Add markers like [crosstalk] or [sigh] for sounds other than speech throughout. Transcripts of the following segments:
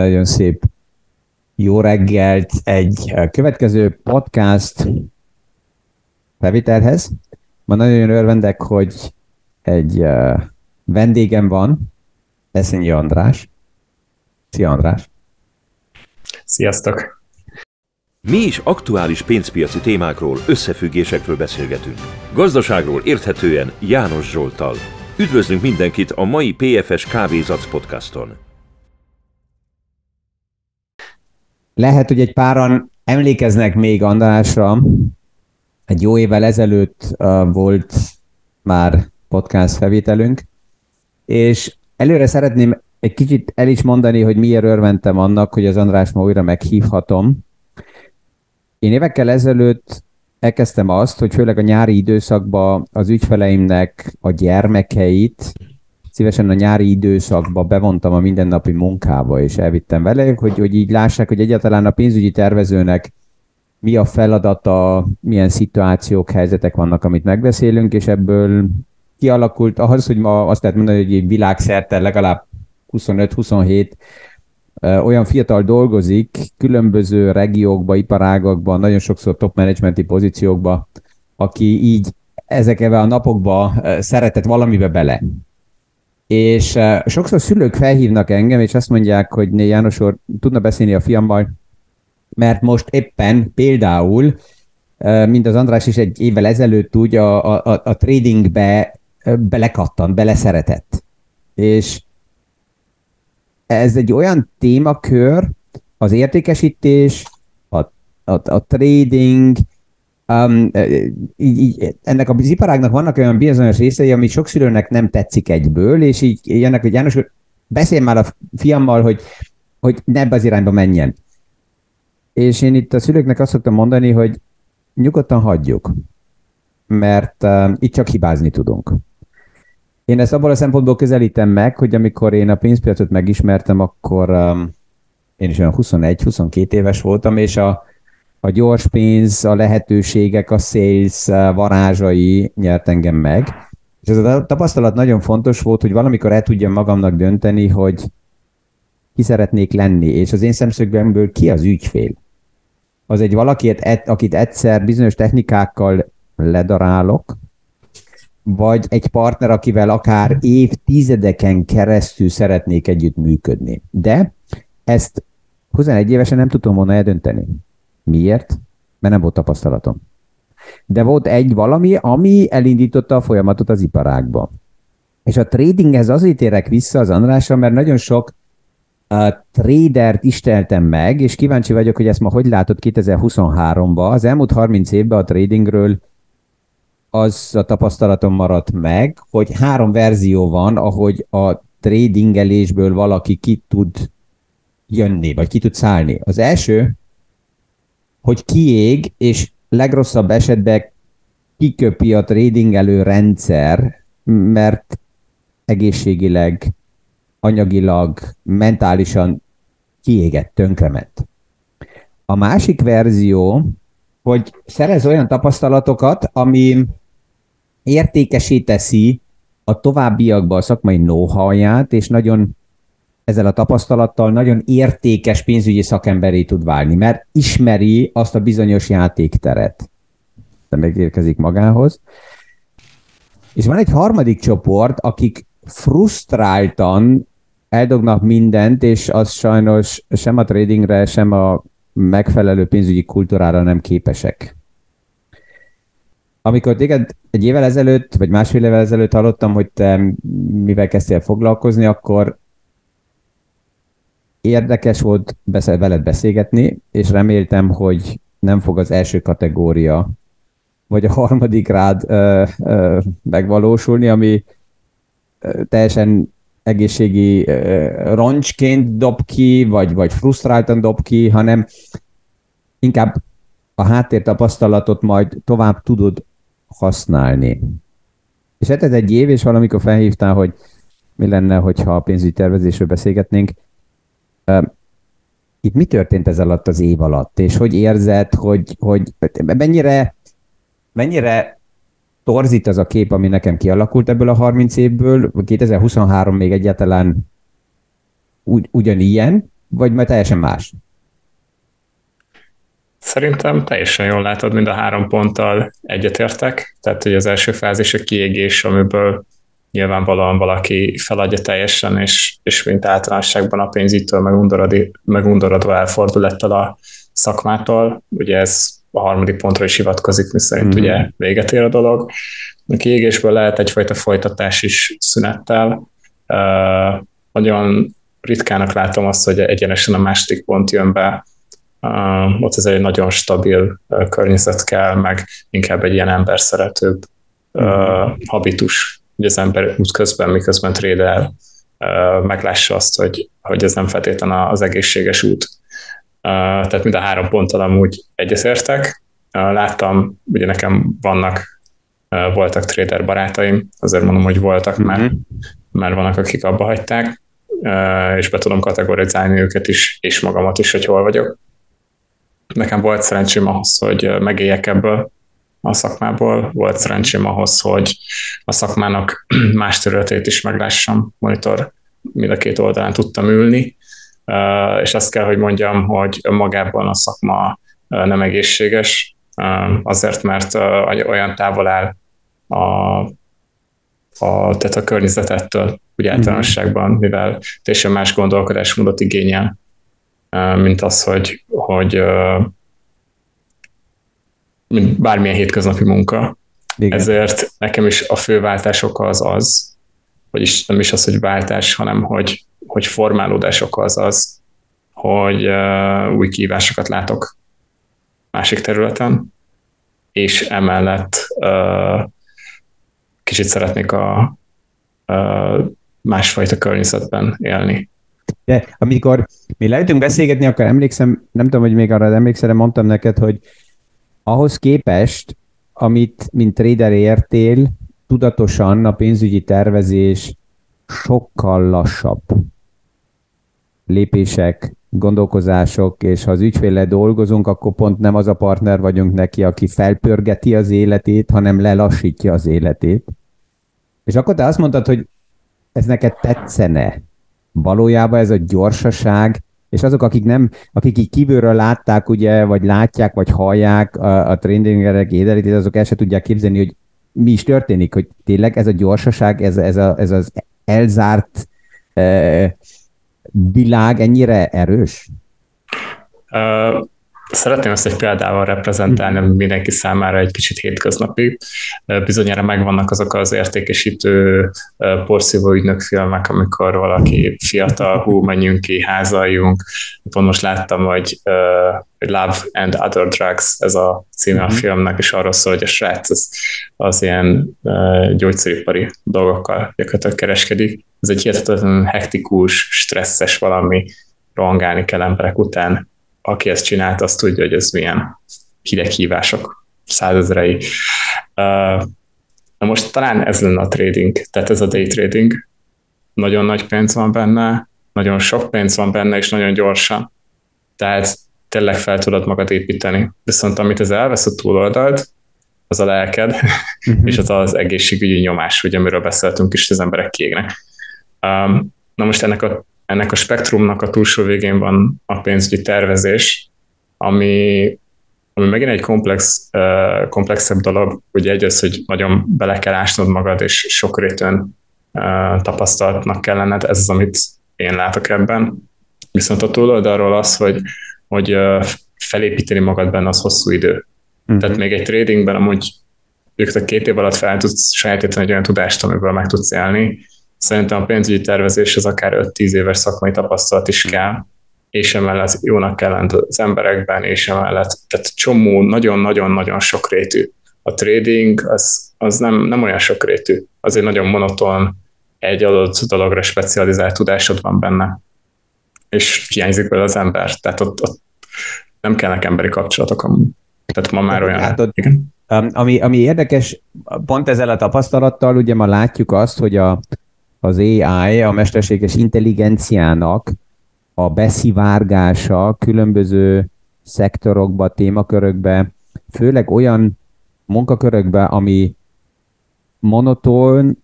Nagyon szép jó reggelt egy következő podcast felvitelhez. Ma nagyon örvendek, hogy egy vendégem van, Eszenyi András. Szia András! Sziasztok! Mi is aktuális pénzpiaci témákról, összefüggésekről beszélgetünk. Gazdaságról érthetően János Zsoltal. Üdvözlünk mindenkit a mai PFS Kávézac podcaston. Lehet, hogy egy páran emlékeznek még Andrásra, egy jó évvel ezelőtt uh, volt már podcast felvételünk, és előre szeretném egy kicsit el is mondani, hogy miért örventem annak, hogy az András ma újra meghívhatom. Én évekkel ezelőtt elkezdtem azt, hogy főleg a nyári időszakban az ügyfeleimnek a gyermekeit szívesen a nyári időszakba bevontam a mindennapi munkába, és elvittem vele, hogy, hogy így lássák, hogy egyáltalán a pénzügyi tervezőnek mi a feladata, milyen szituációk, helyzetek vannak, amit megbeszélünk, és ebből kialakult ahhoz, hogy ma azt lehet mondani, hogy világszerte legalább 25-27 olyan fiatal dolgozik különböző regiókba, iparágakban, nagyon sokszor top managementi pozíciókba, aki így ezekbe a napokba szeretett valamibe bele. És uh, sokszor szülők felhívnak engem, és azt mondják, hogy né, János úr, tudna beszélni a fiammal, mert most éppen például, uh, mint az András is egy évvel ezelőtt úgy a, a, a tradingbe uh, belekattant, beleszeretett. És ez egy olyan témakör, az értékesítés, a, a, a trading, um, így, így, ennek a iparágnak vannak olyan bizonyos részei, ami sok szülőnek nem tetszik egyből, és így jönnek, hogy János, beszélj már a fiammal, hogy, hogy ne ebbe az irányba menjen. És én itt a szülőknek azt szoktam mondani, hogy nyugodtan hagyjuk, mert uh, itt csak hibázni tudunk. Én ezt abból a szempontból közelítem meg, hogy amikor én a pénzpiacot megismertem, akkor um, én is olyan 21-22 éves voltam, és a, a gyors pénz, a lehetőségek, a sales varázsai nyert engem meg. És ez a tapasztalat nagyon fontos volt, hogy valamikor el tudjam magamnak dönteni, hogy ki szeretnék lenni, és az én szemszögből ki az ügyfél. Az egy valaki, akit egyszer bizonyos technikákkal ledarálok, vagy egy partner, akivel akár évtizedeken keresztül szeretnék együtt működni. De ezt 21 évesen nem tudom volna eldönteni. Miért? Mert nem volt tapasztalatom. De volt egy valami, ami elindította a folyamatot az iparágba. És a tradinghez azért érek vissza az Andrásra, mert nagyon sok uh, tradert isteltem meg, és kíváncsi vagyok, hogy ezt ma hogy látod 2023-ban. Az elmúlt 30 évben a tradingről az a tapasztalatom maradt meg, hogy három verzió van, ahogy a tradingelésből valaki ki tud jönni, vagy ki tud szállni. Az első, hogy kiég, és legrosszabb esetben kiköpi a tradingelő rendszer, mert egészségileg, anyagilag, mentálisan kiégett, tönkrement. A másik verzió, hogy szerez olyan tapasztalatokat, ami értékesé a továbbiakban a szakmai know és nagyon ezzel a tapasztalattal nagyon értékes pénzügyi szakemberé tud válni, mert ismeri azt a bizonyos játékteret. De megérkezik magához. És van egy harmadik csoport, akik frusztráltan eldognak mindent, és az sajnos sem a tradingre, sem a megfelelő pénzügyi kultúrára nem képesek. Amikor téged egy évvel ezelőtt, vagy másfél évvel ezelőtt hallottam, hogy te mivel kezdtél foglalkozni, akkor érdekes volt beszél, veled beszélgetni, és reméltem, hogy nem fog az első kategória, vagy a harmadik rád ö, ö, megvalósulni, ami teljesen egészségi ö, roncsként dob ki, vagy, vagy frusztráltan dob ki, hanem inkább a háttértapasztalatot majd tovább tudod használni. És hát ez egy év, és valamikor felhívtál, hogy mi lenne, hogyha a pénzügyi tervezésről beszélgetnénk. Itt mi történt ez alatt az év alatt, és hogy érzed, hogy, hogy mennyire, mennyire torzít az a kép, ami nekem kialakult ebből a 30 évből, 2023 még egyáltalán ugy, ugyanilyen, vagy majd teljesen más? Szerintem teljesen jól látod, mind a három ponttal egyetértek. Tehát, hogy az első fázis a kiégés, amiből nyilvánvalóan valaki feladja teljesen, és, és mint általánosságban a pénzítől megundorodva elfordulattal a szakmától. Ugye ez a harmadik pontra is hivatkozik, miszerint mm-hmm. ugye véget ér a dolog. A kiégésből lehet egyfajta folytatás is szünettel. Uh, nagyon ritkának látom azt, hogy egyenesen a második pont jön be, uh, ott ez egy nagyon stabil uh, környezet kell, meg inkább egy ilyen ember szeretőbb uh, habitus, hogy az ember útközben, miközben trédel, meglássa azt, hogy, hogy ez nem feltétlen az egészséges út. Tehát mind a három ponttal amúgy egyetértek. Láttam, ugye nekem vannak, voltak trader barátaim, azért mondom, hogy voltak, mm-hmm. mert, mert vannak, akik abba hagyták, és be tudom kategorizálni őket is, és magamat is, hogy hol vagyok. Nekem volt szerencsém ahhoz, hogy megéljek ebből a szakmából, volt szerencsém ahhoz, hogy a szakmának [clears throat] más területét is meglássam, monitor mind a két oldalán tudtam ülni, és azt kell, hogy mondjam, hogy magában a szakma nem egészséges, azért, mert olyan távol áll a, a, tehát a környezetettől, úgy mhm. általánosságban, mivel teljesen más gondolkodásmódot igényel, mint az, hogy, hogy mint bármilyen hétköznapi munka. Igen. Ezért nekem is a fő váltás oka az az, vagyis nem is az, hogy váltás, hanem hogy, hogy formálódás oka az az, hogy uh, új kívásokat látok másik területen, és emellett uh, kicsit szeretnék a, a másfajta környezetben élni. De amikor mi lehetünk beszélgetni, akkor emlékszem, nem tudom, hogy még arra emlékszel, de mondtam neked, hogy ahhoz képest, amit mint trader értél, tudatosan a pénzügyi tervezés sokkal lassabb lépések, gondolkozások, és ha az ügyféle dolgozunk, akkor pont nem az a partner vagyunk neki, aki felpörgeti az életét, hanem lelassítja az életét. És akkor te azt mondtad, hogy ez neked tetszene. Valójában ez a gyorsaság, és azok, akik nem, akik így kívülről látták, ugye, vagy látják, vagy hallják a, a trendingerek édelítét, azok el se tudják képzelni, hogy mi is történik, hogy tényleg ez a gyorsaság, ez, ez, a, ez az elzárt e, világ ennyire erős? Uh, Szeretném ezt egy példával reprezentálni, mindenki számára egy kicsit hétköznapi. Bizonyára megvannak azok az értékesítő porszívó ügynök filmek, amikor valaki fiatal, hú, menjünk ki, házaljunk. Pont most láttam, hogy Love and Other Drugs, ez a címe a mhm. filmnek, és arról szól, hogy a srác az, az ilyen gyógyszeripari dolgokkal gyakorlatilag kereskedik. Ez egy hihetetlen hektikus, stresszes valami, rohangálni kell emberek után aki ezt csinált, azt tudja, hogy ez milyen hideghívások százezrei. Na most talán ez lenne a trading, tehát ez a day trading. Nagyon nagy pénz van benne, nagyon sok pénz van benne, és nagyon gyorsan. Tehát tényleg fel tudod magad építeni. Viszont amit ez elvesz a túloldalt, az a lelked, uh-huh. és az az egészségügyi nyomás, ugye, amiről beszéltünk is, az emberek kiégnek. Um, na most ennek a ennek a spektrumnak a túlsó végén van a pénzügyi tervezés, ami, ami megint egy komplex, uh, komplexebb dolog, ugye egy az, hogy nagyon bele kell ásnod magad, és sokrétűen uh, tapasztalatnak kell lenned, ez az, amit én látok ebben. Viszont a túloldalról az, hogy, hogy uh, felépíteni magad benne az hosszú idő. Uh-huh. Tehát még egy tradingben amúgy ők két év alatt fel tudsz sajátítani egy olyan tudást, amiből meg tudsz élni, Szerintem a pénzügyi tervezés az akár 5-10 éves szakmai tapasztalat is kell, és emellett jónak kell lenni az emberekben, és emellett, tehát csomó, nagyon-nagyon-nagyon sokrétű. A trading az, az nem, nem olyan sokrétű, az egy nagyon monoton, egy adott dologra specializált tudásod van benne, és hiányzik belőle az ember, tehát ott, ott nem kellnek emberi kapcsolatok, tehát ma már olyan. Hát ott, igen. Ami, ami érdekes, pont ezzel a tapasztalattal, ugye ma látjuk azt, hogy a, az AI, a mesterséges intelligenciának a beszivárgása különböző szektorokba, témakörökbe, főleg olyan munkakörökbe, ami monoton,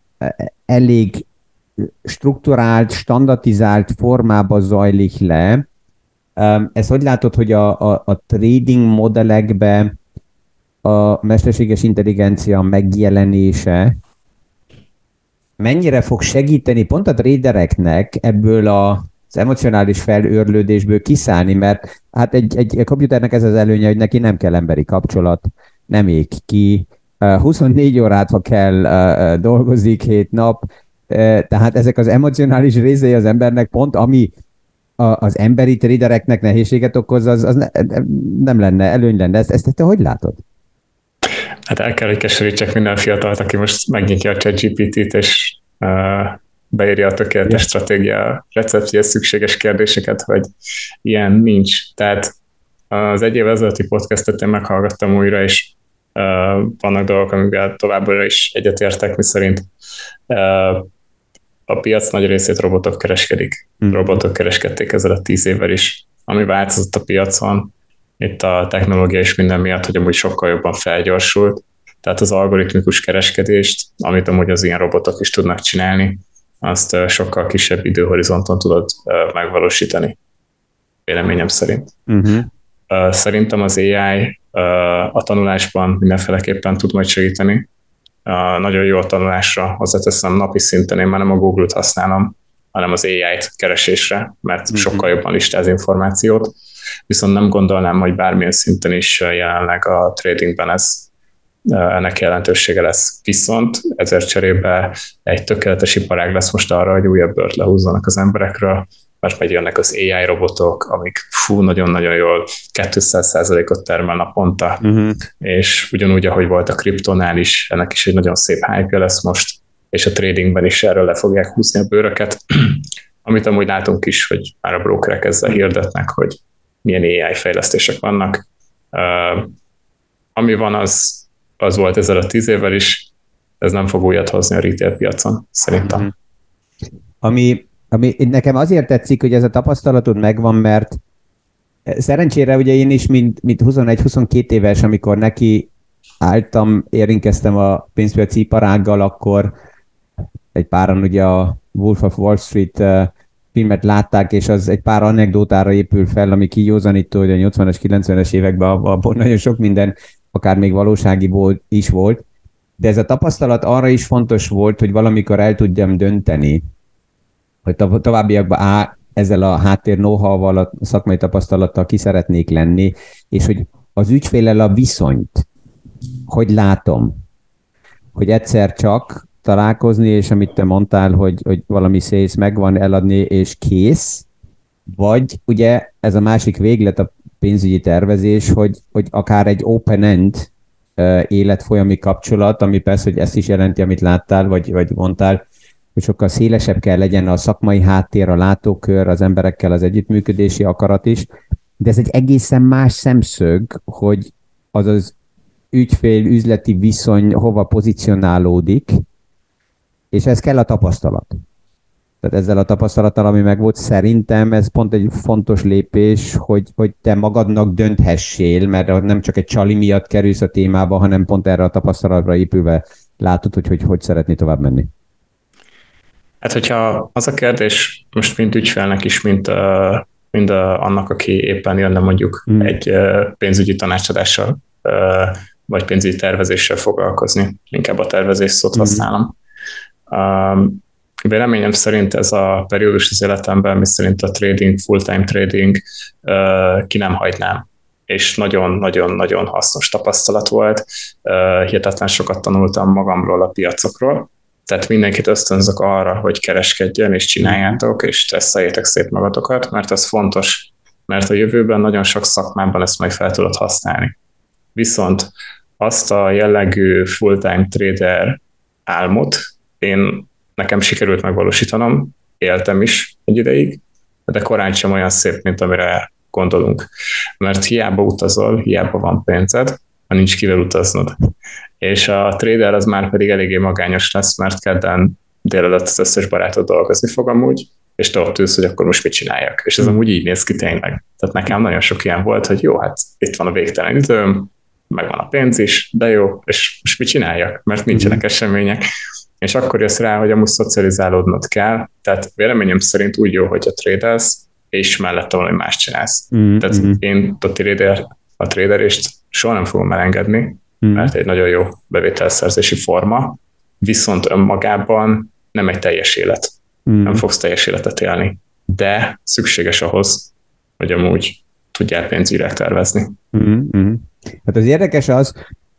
elég strukturált, standardizált formába zajlik le, Ezt hogy látod, hogy a, a, a trading modellekbe a mesterséges intelligencia megjelenése mennyire fog segíteni pont a tradereknek ebből a, az emocionális felőrlődésből kiszállni, mert hát egy, egy, egy komputernek ez az előnye, hogy neki nem kell emberi kapcsolat, nem ég ki, 24 órát, ha kell, dolgozik 7 nap, tehát ezek az emocionális részei az embernek pont, ami az emberi tradereknek nehézséget okoz, az, az ne, nem lenne, előny lenne. Ezt, ezt te hogy látod? Hát el kell, hogy keserítsek minden fiatalt, aki most megnyitja a ChatGPT-t, és uh, beírja a tökéletes yeah. stratégia receptje, szükséges kérdéseket, hogy ilyen nincs. Tehát az egy év ezelőtti podcastet én meghallgattam újra, és uh, vannak dolgok, amivel továbbra is egyetértek, mi szerint uh, a piac nagy részét robotok kereskedik. Mm. Robotok kereskedték ezzel a tíz évvel is, ami változott a piacon, itt a technológia és minden miatt, hogy amúgy sokkal jobban felgyorsult, tehát az algoritmikus kereskedést, amit amúgy az ilyen robotok is tudnak csinálni, azt sokkal kisebb időhorizonton tudod megvalósítani, véleményem szerint. Uh-huh. Szerintem az AI a tanulásban mindenféleképpen tud majd segíteni. Nagyon jó a tanulásra, hozzáteszem napi szinten, én már nem a Google-t használom, hanem az AI-t keresésre, mert uh-huh. sokkal jobban listáz információt viszont nem gondolnám, hogy bármilyen szinten is jelenleg a tradingben ez ennek jelentősége lesz. Viszont ezért cserébe egy tökéletes iparág lesz most arra, hogy újabb bört lehúzzanak az emberekről, mert majd jönnek az AI robotok, amik fú, nagyon-nagyon jól 200%-ot termel naponta, uh-huh. és ugyanúgy, ahogy volt a kriptonál is, ennek is egy nagyon szép hype lesz most, és a tradingben is erről le fogják húzni a bőröket, [clears throat] amit amúgy látunk is, hogy már a brokerek ezzel hirdetnek, hogy milyen AI fejlesztések vannak. Ami van, az, az volt ezzel a tíz évvel is, ez nem fog újat hozni a retail piacon, szerintem. Mhm. Ami, ami nekem azért tetszik, hogy ez a tapasztalatod megvan, mert szerencsére ugye én is, mint, mint 21-22 éves, amikor neki álltam, érinkeztem a pénzpiaci iparággal, akkor egy páran ugye a Wolf of Wall Street filmet látták, és az egy pár anekdótára épül fel, ami kijózanító, hogy a 80-as, 90-es években abban nagyon sok minden, akár még valósági volt, is volt, de ez a tapasztalat arra is fontos volt, hogy valamikor el tudjam dönteni, hogy továbbiakban á, ezzel a háttér know-how-val, a szakmai tapasztalattal ki szeretnék lenni, és hogy az ügyfélel a viszonyt, hogy látom, hogy egyszer csak találkozni, és amit te mondtál, hogy, hogy valami szész megvan eladni, és kész, vagy ugye ez a másik véglet a pénzügyi tervezés, hogy, hogy akár egy open-end életfolyami kapcsolat, ami persze, hogy ezt is jelenti, amit láttál, vagy, vagy mondtál, hogy sokkal szélesebb kell legyen a szakmai háttér, a látókör, az emberekkel az együttműködési akarat is, de ez egy egészen más szemszög, hogy az az ügyfél üzleti viszony hova pozícionálódik, és ez kell a tapasztalat. Tehát ezzel a tapasztalattal, ami meg volt, szerintem ez pont egy fontos lépés, hogy, hogy te magadnak dönthessél, mert nem csak egy csali miatt kerülsz a témába, hanem pont erre a tapasztalatra épülve látod, hogy hogy, hogy szeretné tovább menni. Hát, hogyha az a kérdés most mint ügyfelnek is, mint, uh, annak, aki éppen jönne mondjuk mm. egy pénzügyi tanácsadással, vagy pénzügyi tervezéssel foglalkozni, inkább a tervezés szót mm. használom Um, véleményem szerint ez a periódus az életemben, mi szerint a trading, full-time trading uh, ki nem hagynám és nagyon-nagyon-nagyon hasznos tapasztalat volt. Uh, hihetetlen sokat tanultam magamról, a piacokról, tehát mindenkit ösztönzök arra, hogy kereskedjen és csináljátok, és stresszeljétek szép magatokat, mert ez fontos, mert a jövőben nagyon sok szakmában ezt majd fel tudod használni. Viszont azt a jellegű full-time trader álmot, én nekem sikerült megvalósítanom, éltem is egy ideig, de korán sem olyan szép, mint amire gondolunk. Mert hiába utazol, hiába van pénzed, ha nincs kivel utaznod. És a trader az már pedig eléggé magányos lesz, mert kedden délelőtt az összes barátod dolgozni fog amúgy, és te ott ülsz, hogy akkor most mit csináljak. És ez hmm. amúgy így néz ki tényleg. Tehát nekem nagyon sok ilyen volt, hogy jó, hát itt van a végtelen időm, megvan a pénz is, de jó, és most mit csináljak, mert nincsenek hmm. események és akkor jössz rá, hogy amúgy szocializálódnod kell, tehát véleményem szerint úgy jó, hogy a trédelsz, és mellette valami más csinálsz. Mm-hmm. Tehát mm-hmm. én a trader, a traderést soha nem fogom elengedni, mm-hmm. mert egy nagyon jó bevételszerzési forma, viszont önmagában nem egy teljes élet. Mm-hmm. Nem fogsz teljes életet élni, de szükséges ahhoz, hogy amúgy tudjál pénzügyre tervezni. Mm-hmm. Hát az érdekes az,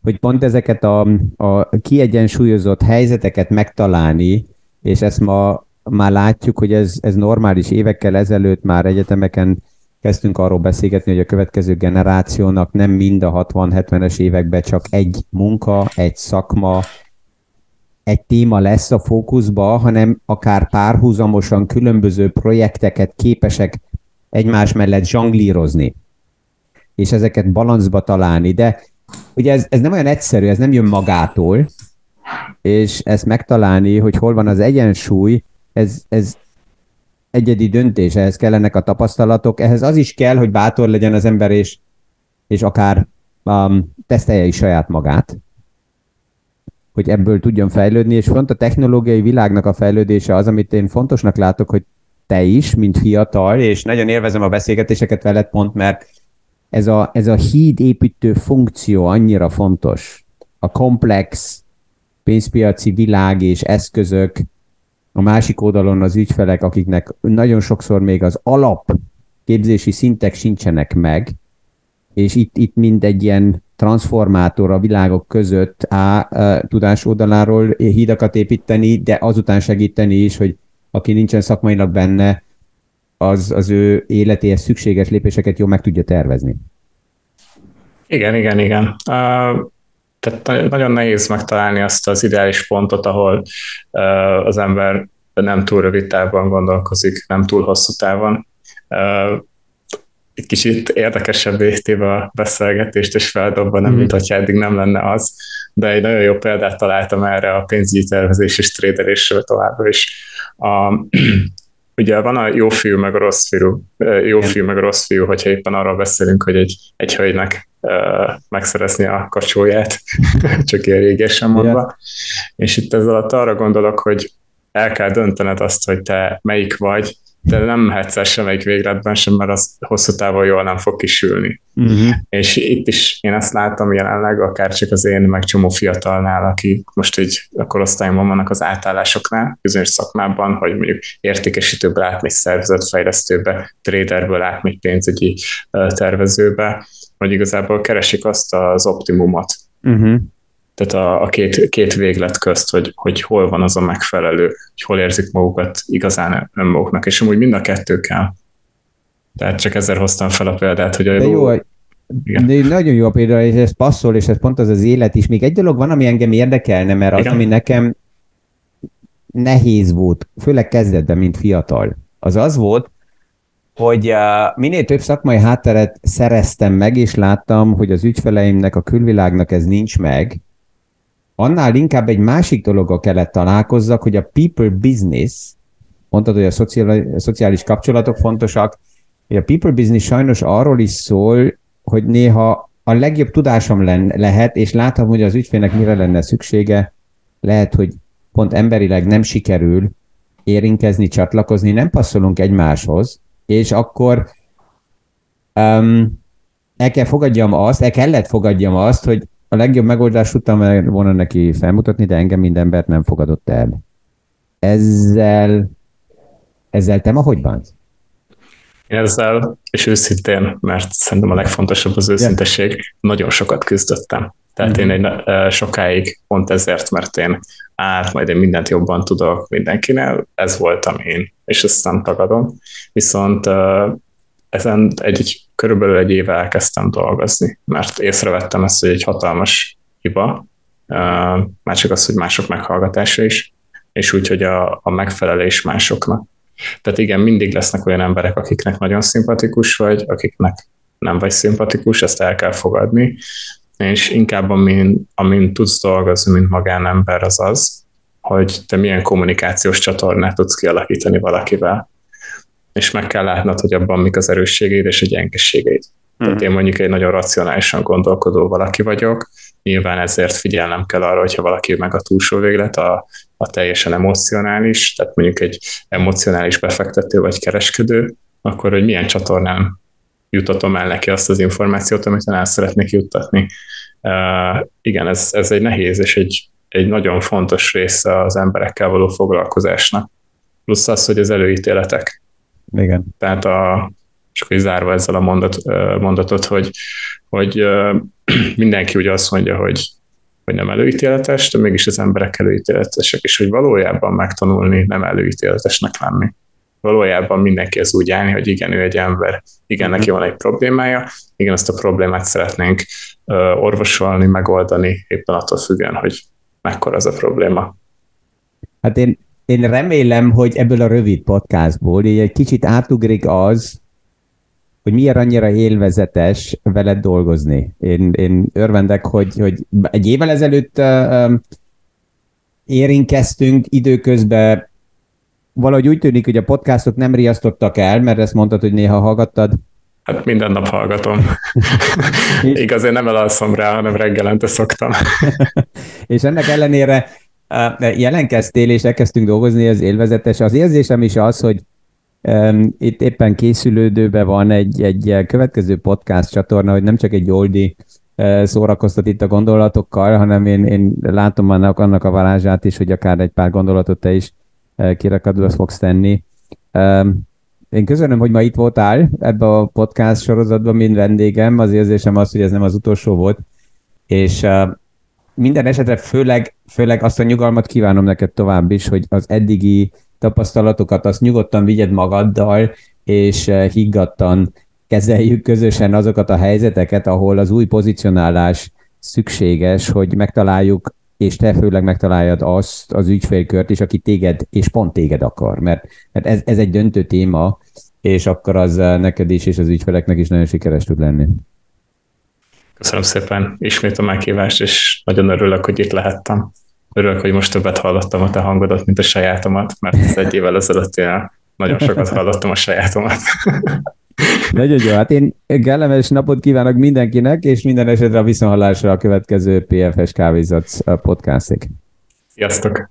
hogy pont ezeket a, a kiegyensúlyozott helyzeteket megtalálni, és ezt ma már látjuk, hogy ez, ez normális. Évekkel ezelőtt már egyetemeken kezdtünk arról beszélgetni, hogy a következő generációnak nem mind a 60-70-es években csak egy munka, egy szakma, egy téma lesz a fókuszba, hanem akár párhuzamosan különböző projekteket képesek egymás mellett zsanglírozni, és ezeket balancba találni. De ugye ez, ez nem olyan egyszerű, ez nem jön magától, és ezt megtalálni, hogy hol van az egyensúly, ez, ez egyedi döntés, ehhez kellenek a tapasztalatok, ehhez az is kell, hogy bátor legyen az ember, és, és akár um, tesztelje is saját magát, hogy ebből tudjon fejlődni, és pont a technológiai világnak a fejlődése az, amit én fontosnak látok, hogy te is, mint fiatal, és nagyon élvezem a beszélgetéseket veled pont, mert ez a, ez a híd építő funkció annyira fontos. A komplex pénzpiaci világ és eszközök, a másik oldalon az ügyfelek, akiknek nagyon sokszor még az alap képzési szintek sincsenek meg, és itt, itt mind egy ilyen transformátor a világok között a tudás oldaláról hídakat építeni, de azután segíteni is, hogy aki nincsen szakmailag benne, az az ő életéhez szükséges lépéseket jól meg tudja tervezni. Igen, igen, igen. Uh, tehát nagyon nehéz megtalálni azt az ideális pontot, ahol uh, az ember nem túl rövid távon gondolkozik, nem túl hosszú távon. Uh, egy kicsit érdekesebbé téve a beszélgetést, és feldobva, nem, mm. mint hogyha eddig nem lenne az, de egy nagyon jó példát találtam erre a pénzügyi tervezés és trédelésről továbbra is. A, ugye van a jó fiú, meg a rossz fiú, jó fiú, meg a rossz fiú, hogyha éppen arról beszélünk, hogy egy, egy hölgynek uh, megszerezni a kacsóját, [laughs] csak ilyen régesen mondva. Igen. És itt ezzel alatt arra gondolok, hogy el kell döntened azt, hogy te melyik vagy, de nem mehetsz el semmelyik végletben sem, mert az hosszú távon jól nem fog kisülni. Uh-huh. És itt is én ezt látom jelenleg, akár csak az én, meg csomó fiatalnál, aki most így a korosztályomban vannak az átállásoknál, bizonyos szakmában, hogy mondjuk értékesítőből átmegy szervezetfejlesztőbe, traderből átmegy pénzügyi tervezőbe, hogy igazából keresik azt az optimumot. Uh-huh tehát a, a két, két véglet közt, hogy, hogy hol van az a megfelelő, hogy hol érzik magukat igazán önmaguknak, és amúgy mind a kettő kell. Tehát csak ezzel hoztam fel a példát, hogy a De jó, igen. De nagyon jó a példa, és ez passzol, és ez pont az az élet is. Még egy dolog van, ami engem érdekelne, mert az, Igen. ami nekem nehéz volt, főleg kezdetben, mint fiatal, az az volt, hogy uh, minél több szakmai hátteret szereztem meg, és láttam, hogy az ügyfeleimnek, a külvilágnak ez nincs meg, annál inkább egy másik dologgal kellett találkozzak, hogy a people business, mondtad, hogy a szociális, kapcsolatok fontosak, hogy a people business sajnos arról is szól, hogy néha a legjobb tudásom len, lehet, és látom, hogy az ügyfélnek mire lenne szüksége, lehet, hogy pont emberileg nem sikerül érinkezni, csatlakozni, nem passzolunk egymáshoz, és akkor um, el kell fogadjam azt, el kellett fogadjam azt, hogy a legjobb megoldás után volna neki felmutatni, de engem minden embert nem fogadott el. Ezzel, ezzel te ma hogy bánsz? Én ezzel, és őszintén, mert szerintem a legfontosabb az őszintesség, yeah. nagyon sokat küzdöttem. Tehát mm-hmm. én egy, sokáig pont ezért, mert én át, majd én mindent jobban tudok mindenkinél, ez voltam én, és ezt nem tagadom. Viszont ezen egy körülbelül egy éve elkezdtem dolgozni, mert észrevettem ezt, hogy egy hatalmas hiba, már csak az, hogy mások meghallgatása is, és úgy, hogy a, a megfelelés másoknak. Tehát igen, mindig lesznek olyan emberek, akiknek nagyon szimpatikus vagy, akiknek nem vagy szimpatikus, ezt el kell fogadni, és inkább amin, amin tudsz dolgozni, mint magánember, az az, hogy te milyen kommunikációs csatornát tudsz kialakítani valakivel és meg kell látnod, hogy abban mik az erősségeid és a gyengeségeid. Mm. Tehát én mondjuk egy nagyon racionálisan gondolkodó valaki vagyok, nyilván ezért figyelnem kell arra, hogyha valaki meg a túlsó véglet, a, a teljesen emocionális, tehát mondjuk egy emocionális befektető vagy kereskedő, akkor hogy milyen csatornán jutatom el neki azt az információt, amit el szeretnék juttatni. Uh, igen, ez, ez egy nehéz és egy, egy nagyon fontos része az emberekkel való foglalkozásnak. Plusz az, hogy az előítéletek. Igen. Tehát a, csak hogy zárva ezzel a mondat, mondatot, hogy, hogy [clears throat] mindenki ugye azt mondja, hogy, hogy nem előítéletes, de mégis az emberek előítéletesek, és hogy valójában megtanulni nem előítéletesnek lenni. Valójában mindenki ez úgy állni, hogy igen, ő egy ember, igen, neki van egy problémája, igen, ezt a problémát szeretnénk orvosolni, megoldani, éppen attól függően, hogy mekkora az a probléma. Hát én, én remélem, hogy ebből a rövid podcastból így egy kicsit átugrik az, hogy miért annyira élvezetes veled dolgozni. Én, én örvendek, hogy, hogy egy évvel ezelőtt uh, érinkeztünk időközben valahogy úgy tűnik, hogy a podcastok nem riasztottak el, mert ezt mondtad, hogy néha hallgattad. Hát minden nap hallgatom. [laughs] Igaz, én nem elalszom rá, hanem reggelente szoktam. [laughs] és ennek ellenére jelenkeztél, és elkezdtünk dolgozni, az élvezetes. Az érzésem is az, hogy itt éppen készülődőben van egy, egy következő podcast csatorna, hogy nem csak egy oldi szórakoztat itt a gondolatokkal, hanem én, én látom annak, annak a varázsát is, hogy akár egy pár gondolatot te is kirakadva fogsz tenni. Én köszönöm, hogy ma itt voltál ebbe a podcast sorozatban, mint vendégem. Az érzésem az, hogy ez nem az utolsó volt. És minden esetre főleg, főleg azt a nyugalmat kívánom neked tovább is, hogy az eddigi tapasztalatokat azt nyugodtan vigyed magaddal, és eh, higgadtan kezeljük közösen azokat a helyzeteket, ahol az új pozicionálás szükséges, hogy megtaláljuk, és te főleg megtaláljad azt az ügyfélkört is, aki téged, és pont téged akar, mert, mert ez, ez egy döntő téma, és akkor az eh, neked is, és az ügyfeleknek is nagyon sikeres tud lenni. Köszönöm szépen ismét a meghívást, és nagyon örülök, hogy itt lehettem. Örülök, hogy most többet hallottam a te hangodat, mint a sajátomat, mert ez egy évvel ezelőtt én nagyon sokat hallottam a sajátomat. [laughs] Nagyon jó, hát én kellemes napot kívánok mindenkinek, és minden esetre a viszonhallásra a következő PFS Kávézat podcastig. Sziasztok!